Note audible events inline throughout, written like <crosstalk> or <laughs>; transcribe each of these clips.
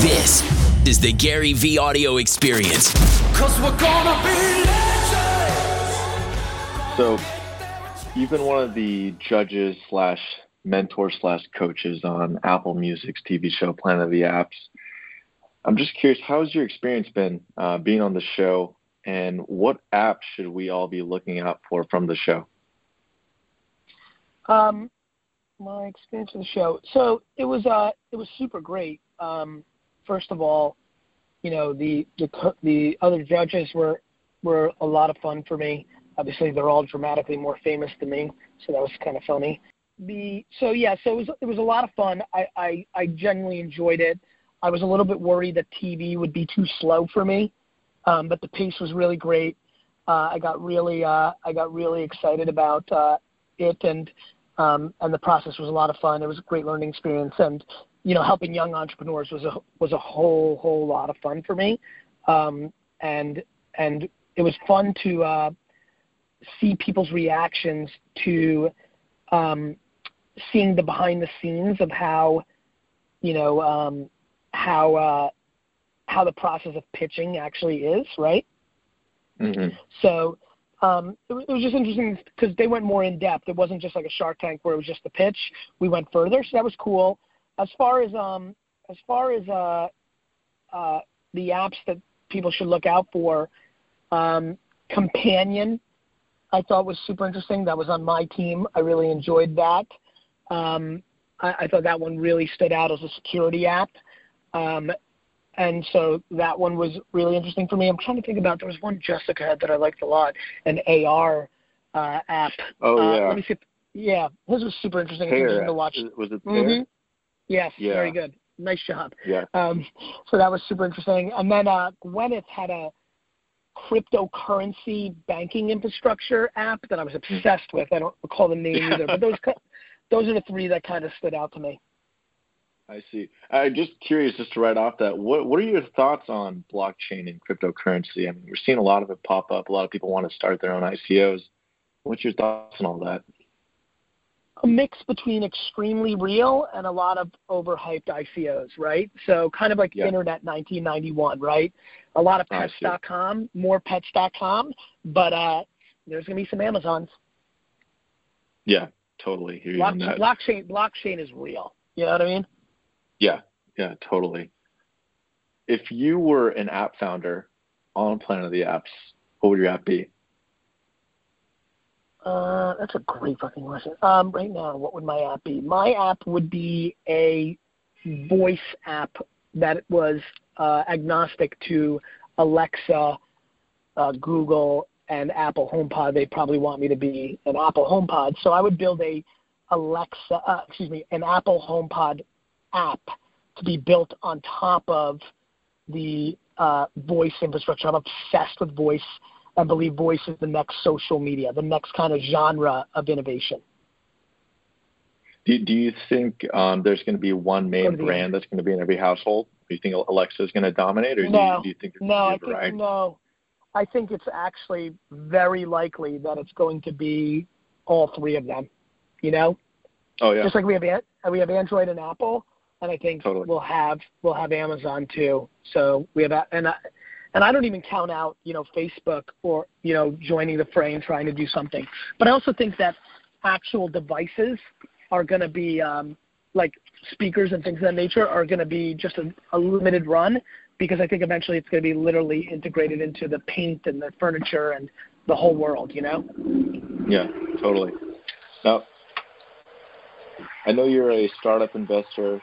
This is the Gary V audio experience. Cause we're gonna be legends. So, you've been one of the judges slash mentor slash coaches on Apple Music's TV show Planet of the Apps. I'm just curious, how's your experience been uh, being on the show, and what apps should we all be looking out for from the show? Um, my experience with the show. So it was uh, it was super great. Um, first of all, you know the the the other judges were were a lot of fun for me. Obviously, they're all dramatically more famous than me, so that was kind of funny. The so yeah, so it was it was a lot of fun. I I, I genuinely enjoyed it. I was a little bit worried that TV would be too slow for me, um, but the pace was really great. Uh, I got really uh, I got really excited about uh, it, and um, and the process was a lot of fun. It was a great learning experience, and you know, helping young entrepreneurs was a was a whole whole lot of fun for me, um, and and it was fun to uh, see people's reactions to um, seeing the behind the scenes of how you know um, how uh, how the process of pitching actually is, right? Mm-hmm. So um, it, it was just interesting because they went more in depth. It wasn't just like a Shark Tank where it was just the pitch. We went further, so that was cool. As far as um, as far as uh, uh, the apps that people should look out for, um, Companion, I thought was super interesting. That was on my team. I really enjoyed that. Um, I, I thought that one really stood out as a security app. Um, and so that one was really interesting for me. I'm trying to think about there was one Jessica had that I liked a lot, an AR uh, app. Oh uh, yeah. Let me see. If, yeah, this was super interesting. Interesting to watch. Was it mm-hmm. Yes, yeah. very good. Nice job. Yeah. Um, so that was super interesting. And then uh, Gwyneth had a cryptocurrency banking infrastructure app that I was Hmm. obsessed with. I don't recall the name either, but those <laughs> those are the three that kind of stood out to me. I see. I'm just curious, just to write off that, what what are your thoughts on blockchain and cryptocurrency? I mean, we're seeing a lot of it pop up. A lot of people want to start their own ICOs. What's your thoughts on all that? A mix between extremely real and a lot of overhyped ICOs, right? So kind of like Yeah. Internet 1991, right? A lot of pets.com, more pets.com, but uh, there's going to be some Amazons. Yeah, totally. Block, blockchain, blockchain is real. You know what I mean? Yeah, yeah, totally. If you were an app founder on Planet of the Apps, what would your app be? Uh, that's a great fucking question. Um, right now, what would my app be? My app would be a voice app that was uh, agnostic to Alexa, uh, Google, and Apple HomePod. They probably want me to be an Apple HomePod, so I would build a Alexa, uh, excuse me, an Apple HomePod app to be built on top of the uh, voice infrastructure. I'm obsessed with voice I believe voice is the next social media, the next kind of genre of innovation. Do, do you think um, there's going to be one main the brand that's going to be in every household? Do you think Alexa is going to dominate, or do, No. you, do you think there's No, I going to be a think no. I think it's actually very likely that it's going to be all three of them. You know, Oh yeah, just like we have we have Android and Apple, and I think Totally. we'll have we'll have Amazon too. So we have and I, and I don't even count out you know Facebook or you know joining the fray and trying to do something. But I also think that actual devices are going to be um, like speakers and things of that nature are going to be just a, a limited run because I think eventually it's going to be literally integrated into the paint and the furniture and the whole world. You know. yeah, totally. Now, I know you're a startup investor.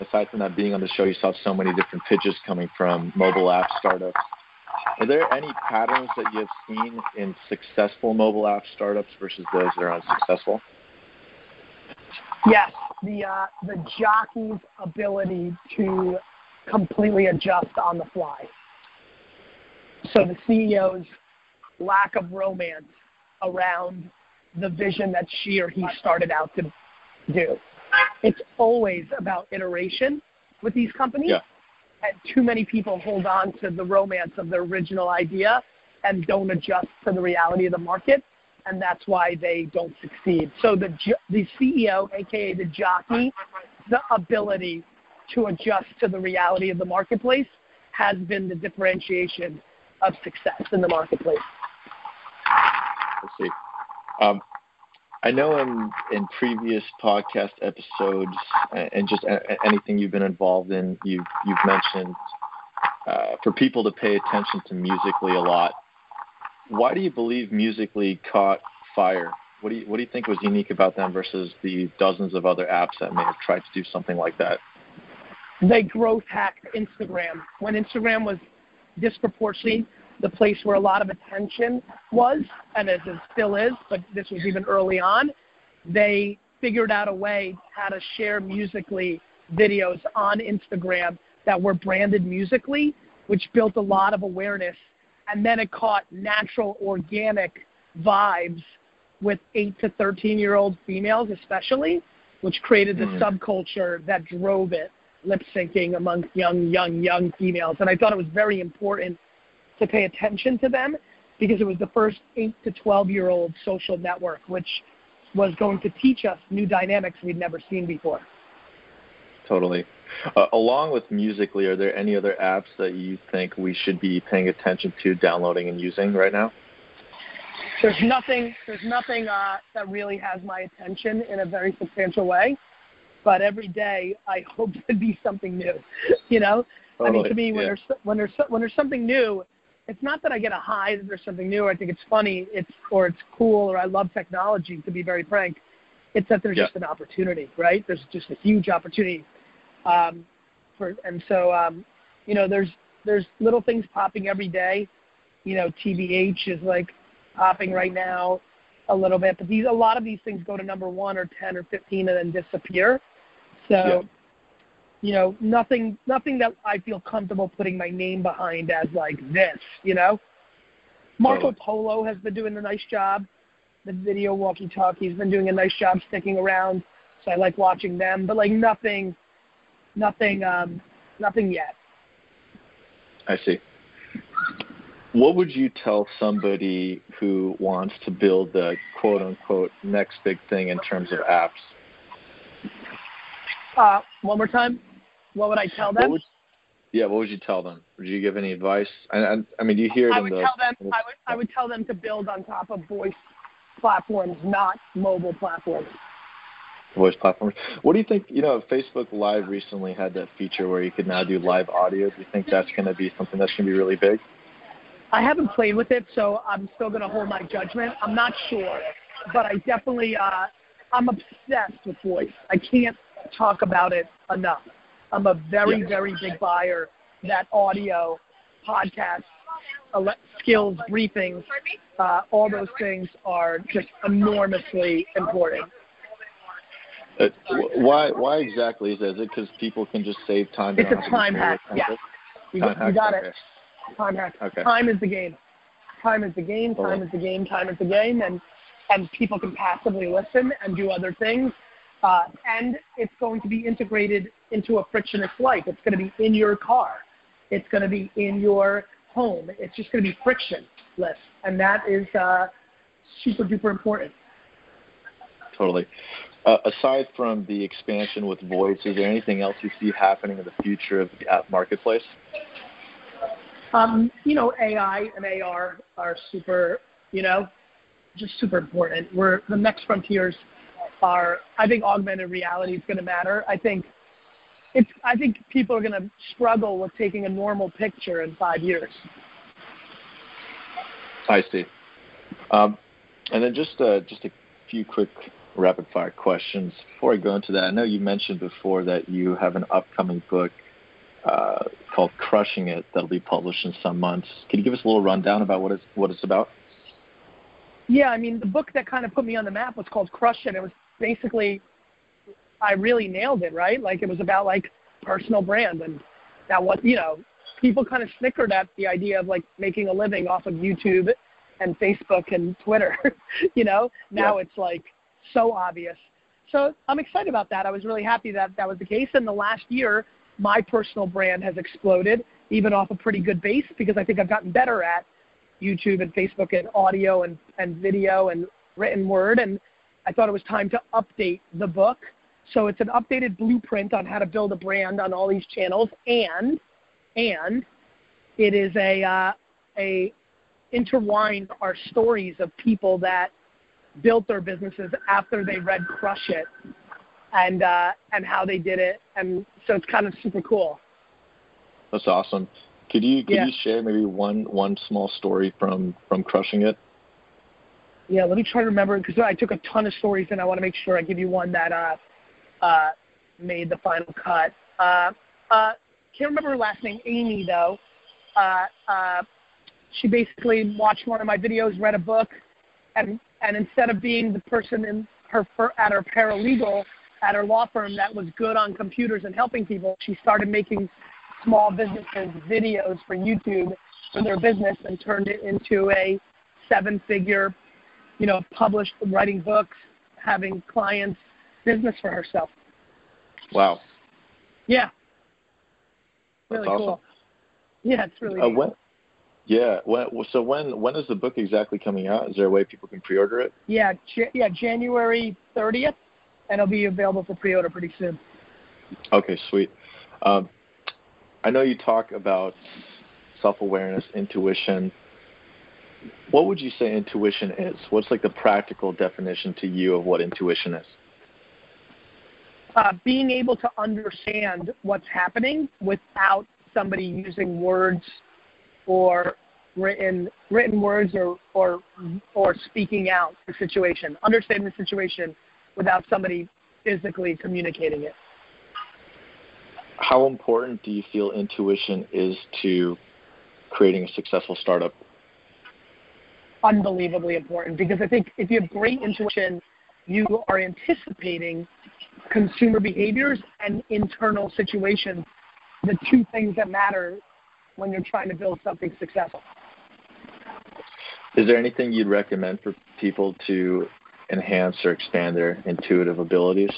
Aside from that, being on the show, you saw so many different pitches coming from mobile app startups. Are there any patterns that you have seen in successful mobile app startups versus those that are unsuccessful? Yes, the uh, the jockey's ability to completely adjust on the fly. So the CEO's lack of romance around the vision that she or he started out to do. It's always about iteration with these companies. Yeah. And too many people hold on to the romance of their original idea and don't adjust to the reality of the market and that's why they don't succeed. So the the CEO, aka the jockey, the ability to adjust to the reality of the marketplace has been the differentiation of success in the marketplace. Let's see. Um, I know in in previous podcast episodes and just anything you've been involved in, you've you've mentioned uh, for people to pay attention to Musical.ly a lot. Why do you believe Musical.ly caught fire? What do you what do you think was unique about them versus the dozens of other apps that may have tried to do something like that? They growth hacked Instagram when Instagram was disproportionately the place where a lot of attention was, and as it still is, but this was even early on. They figured out a way how to share Musical.ly videos on Instagram that were branded Musical.ly, which built a lot of awareness. And then it caught natural, organic vibes with 8 to 13 year old females, especially, which created the mm. subculture that drove it, lip syncing amongst young, young, young females. And I thought it was very important to pay attention to them because it was the first 8 to 12 year old social network, which was going to teach us new dynamics we'd never seen before. Totally. Uh, along with Musical.ly, are there any other apps that you think we should be paying attention to, downloading, and using right now? There's nothing. There's nothing uh, that really has my attention in a very substantial way. But every day, I hope <laughs> to be something new. You know, totally. I mean, to me, when yeah. there's when there's when there's something new, it's not that I get a high that there's something new. I think it's funny, it's or it's cool, or I love technology. To be very frank, it's that there's yeah. just an opportunity, right? There's just a huge opportunity, um, for and so um, you know, there's there's little things popping every day. You know, TBH is like popping right now a little bit, but these a lot of these things go to number one or ten or fifteen and then disappear. So. Yeah you know, nothing nothing that I feel comfortable putting my name behind as like this, you know. Marco Polo has been doing a nice job. The video walkie talkie's been doing a nice job sticking around. So I like watching them, but like nothing nothing um nothing yet. I see. What would you tell somebody who wants to build the quote unquote next big thing in terms of apps? Uh, one more time. What would I tell them? Would, yeah, what would you tell them? Would you give any advice? I, I mean, do you hear it I would? Tell them, I would I would tell them to build on top of voice platforms, not mobile platforms. Voice platforms. What do you think? You know, Facebook Live recently had that feature where you could now do live audio. Do you think that's going to be something that's going to be really big? I haven't played with it, so I'm still going to hold my judgment. I'm not sure, but I definitely uh, I'm obsessed with voice. I can't talk about it enough. I'm a very, very big buyer that audio, podcasts, skills briefings, uh, all those things are just enormously important. Uh, why? Why exactly is that? Is it because people can just save time? It's a time hack. Yeah, you, time you got okay. it. Time hack. Okay. Time is the game. Time is the game. Time is the game. Time is the game, and and people can passively listen and do other things uh, and it's going to be integrated into a frictionless life. It's going to be in your car. It's going to be in your home. It's just going to be frictionless, and that is uh, super duper important. Totally. Uh, aside from the expansion with voice, is there anything else you see happening in the future of the app marketplace? Um, you know, AI and AR are super, you know, just super important. We're the next frontiers are I think augmented reality is going to matter. I think it's I think people are going to struggle with taking a normal picture in five years. I see. Um, and then just uh, just a few quick rapid fire questions before I go into that. I know you mentioned before that you have an upcoming book uh, called "Crushing It" that'll be published in some months. Can you give us a little rundown about what it's what it's about? Yeah, I mean, the book that kind of put me on the map was called Crush It. It was basically I really nailed it, right? Like it was about like personal brand and that what you know, people kind of snickered at the idea of like making a living off of YouTube and Facebook and Twitter, <laughs> you know? Now yeah. it's like so obvious. So I'm excited about that. I was really happy that that was the case. And the last year, my personal brand has exploded, even off a pretty good base, because I think I've gotten better at YouTube and Facebook and audio and, and video and written word. And I thought it was time to update the book. So it's an updated blueprint on how to build a brand on all these channels, and and it is a uh, a intertwined our stories of people that built their businesses after they read Crush It, and uh, and how they did it, and so it's kind of super cool. That's awesome. Could you could Yeah. you share maybe one one small story from from crushing it? Yeah, let me try to remember because I took a ton of stories, and I want to make sure I give you one that uh, uh, made the final cut. Uh, uh, can't remember her last name, Amy though. Uh, uh, she basically watched one of my videos, read a book, and and instead of being the person in her at her paralegal at her law firm that was good on computers and helping people, she started making small businesses videos for YouTube for their business and turned it into a seven-figure you know, published, writing books, having clients, business for herself. Wow, Yeah. that's Really awesome. cool. Yeah, it's really Uh, when, yeah. When, so when when is the book exactly coming out? Is there a way people can pre-order it? Yeah, Ja- yeah, January 30th, and it'll be available for pre-order pretty soon. Okay, sweet. Um, I know you talk about self-awareness, intuition. What would you say intuition is? What's like the practical definition to you of what intuition is? Uh, being able to understand what's happening without somebody using words or written written words or or or speaking out the situation. Understanding the situation without somebody physically communicating it. How important do you feel intuition is to creating a successful startup? unbelievably important because I think if you have great intuition, you are anticipating consumer behaviors and internal situations, the two things that matter when you're trying to build something successful. Is there anything you'd recommend for people to enhance or expand their intuitive abilities?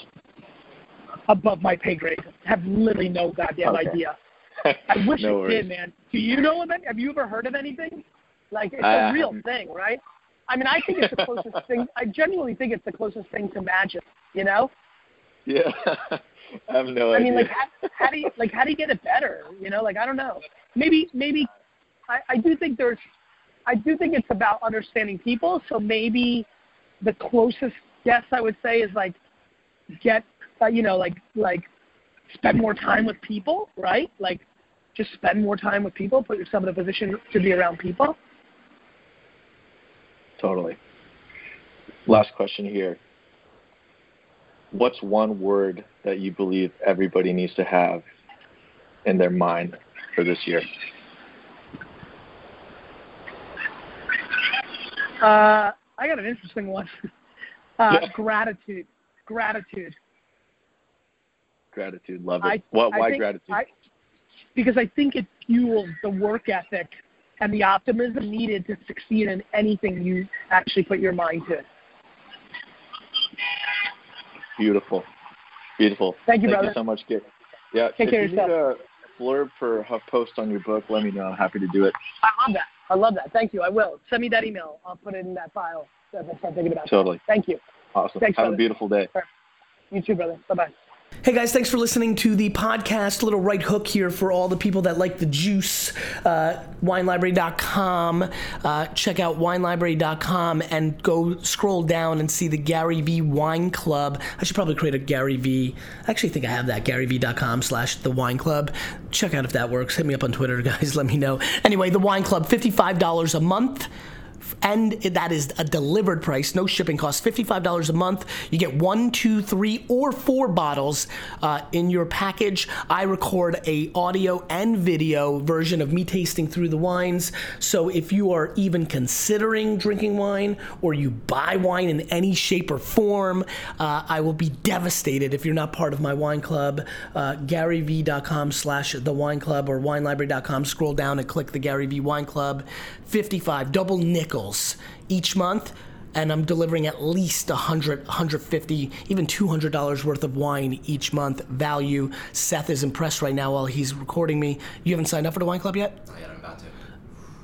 Above my pay grade. Have literally no goddamn Okay. idea. <laughs> I wish no I worries. did, man. Do you know of it? Have you ever heard of anything? Like it's a real thing, right? I mean, I think it's the closest thing. I genuinely think it's the closest thing to magic. You know? Yeah, <laughs> I have no I idea. I mean, like, how, how do you like how do you get it better? You know, like I don't know. Maybe maybe I, I do think there's I do think it's about understanding people. So maybe the closest guess I would say is like get uh, you know like like spend more time with people, right? Like just spend more time with people. Put yourself in a position to be around people. Totally. Last question here. What's one word that you believe everybody needs to have in their mind for this year? Uh, I got an interesting one. <laughs> Uh, Yeah. Gratitude. Gratitude. Gratitude. Love it. I, what? I Why think- gratitude? I, because I think it fuels the work ethic and the optimism needed to succeed in anything you actually put your mind to. Beautiful. Beautiful. Thank you, Thank brother. you so much, Gary. Yeah. Take if care you of need a blurb for HuffPost on your book, let me know. I'm happy to do it. I love that. I love that. Thank you. I will. Send me that email. I'll put it in that file. As I start thinking about. Totally. Thank you. Awesome. Thanks, Have a beautiful day. You too, brother. Bye bye. Hey guys, thanks for listening to the podcast. Little right hook here for all the people that like the juice. Uh, WineLibrary.com. Uh, check out WineLibrary.com and go scroll down and see the Gary V Wine Club. I should probably create a Gary V. I actually think I have that. GaryV.com slash the Wine Club. Check out if that works. Hit me up on Twitter, <laughs> guys. Let me know. Anyway, the Wine Club, fifty-five dollars a month and that is a delivered price, no shipping costs. $55 a month. You get one, two, three, or four bottles uh, in your package. I record a audio and video version of me tasting through the wines. So if you are even considering drinking wine or you buy wine in any shape or form, uh, I will be devastated if you're not part of my wine club. Uh, GaryV.com slash the wine club or winelibrary.com. Scroll down and click the Gary V Wine Club. 55 double nickels each month. And I'm delivering at least 100, 150, even $200 worth of wine each month. Value. Seth is impressed right now while he's recording me. You haven't signed up for the wine club yet? Not yet, I'm about to.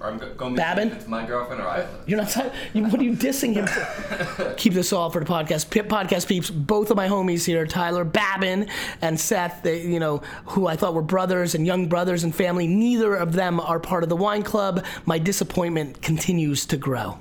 I'm going to Babin? It's my girlfriend, or I. You're not. You, what are you dissing him for? <laughs> Keep this all for the podcast. Pip podcast peeps. Both of my homies here, Tyler Babin and Seth. They, you know, who I thought were brothers and young brothers and family. Neither of them are part of the wine club. My disappointment continues to grow.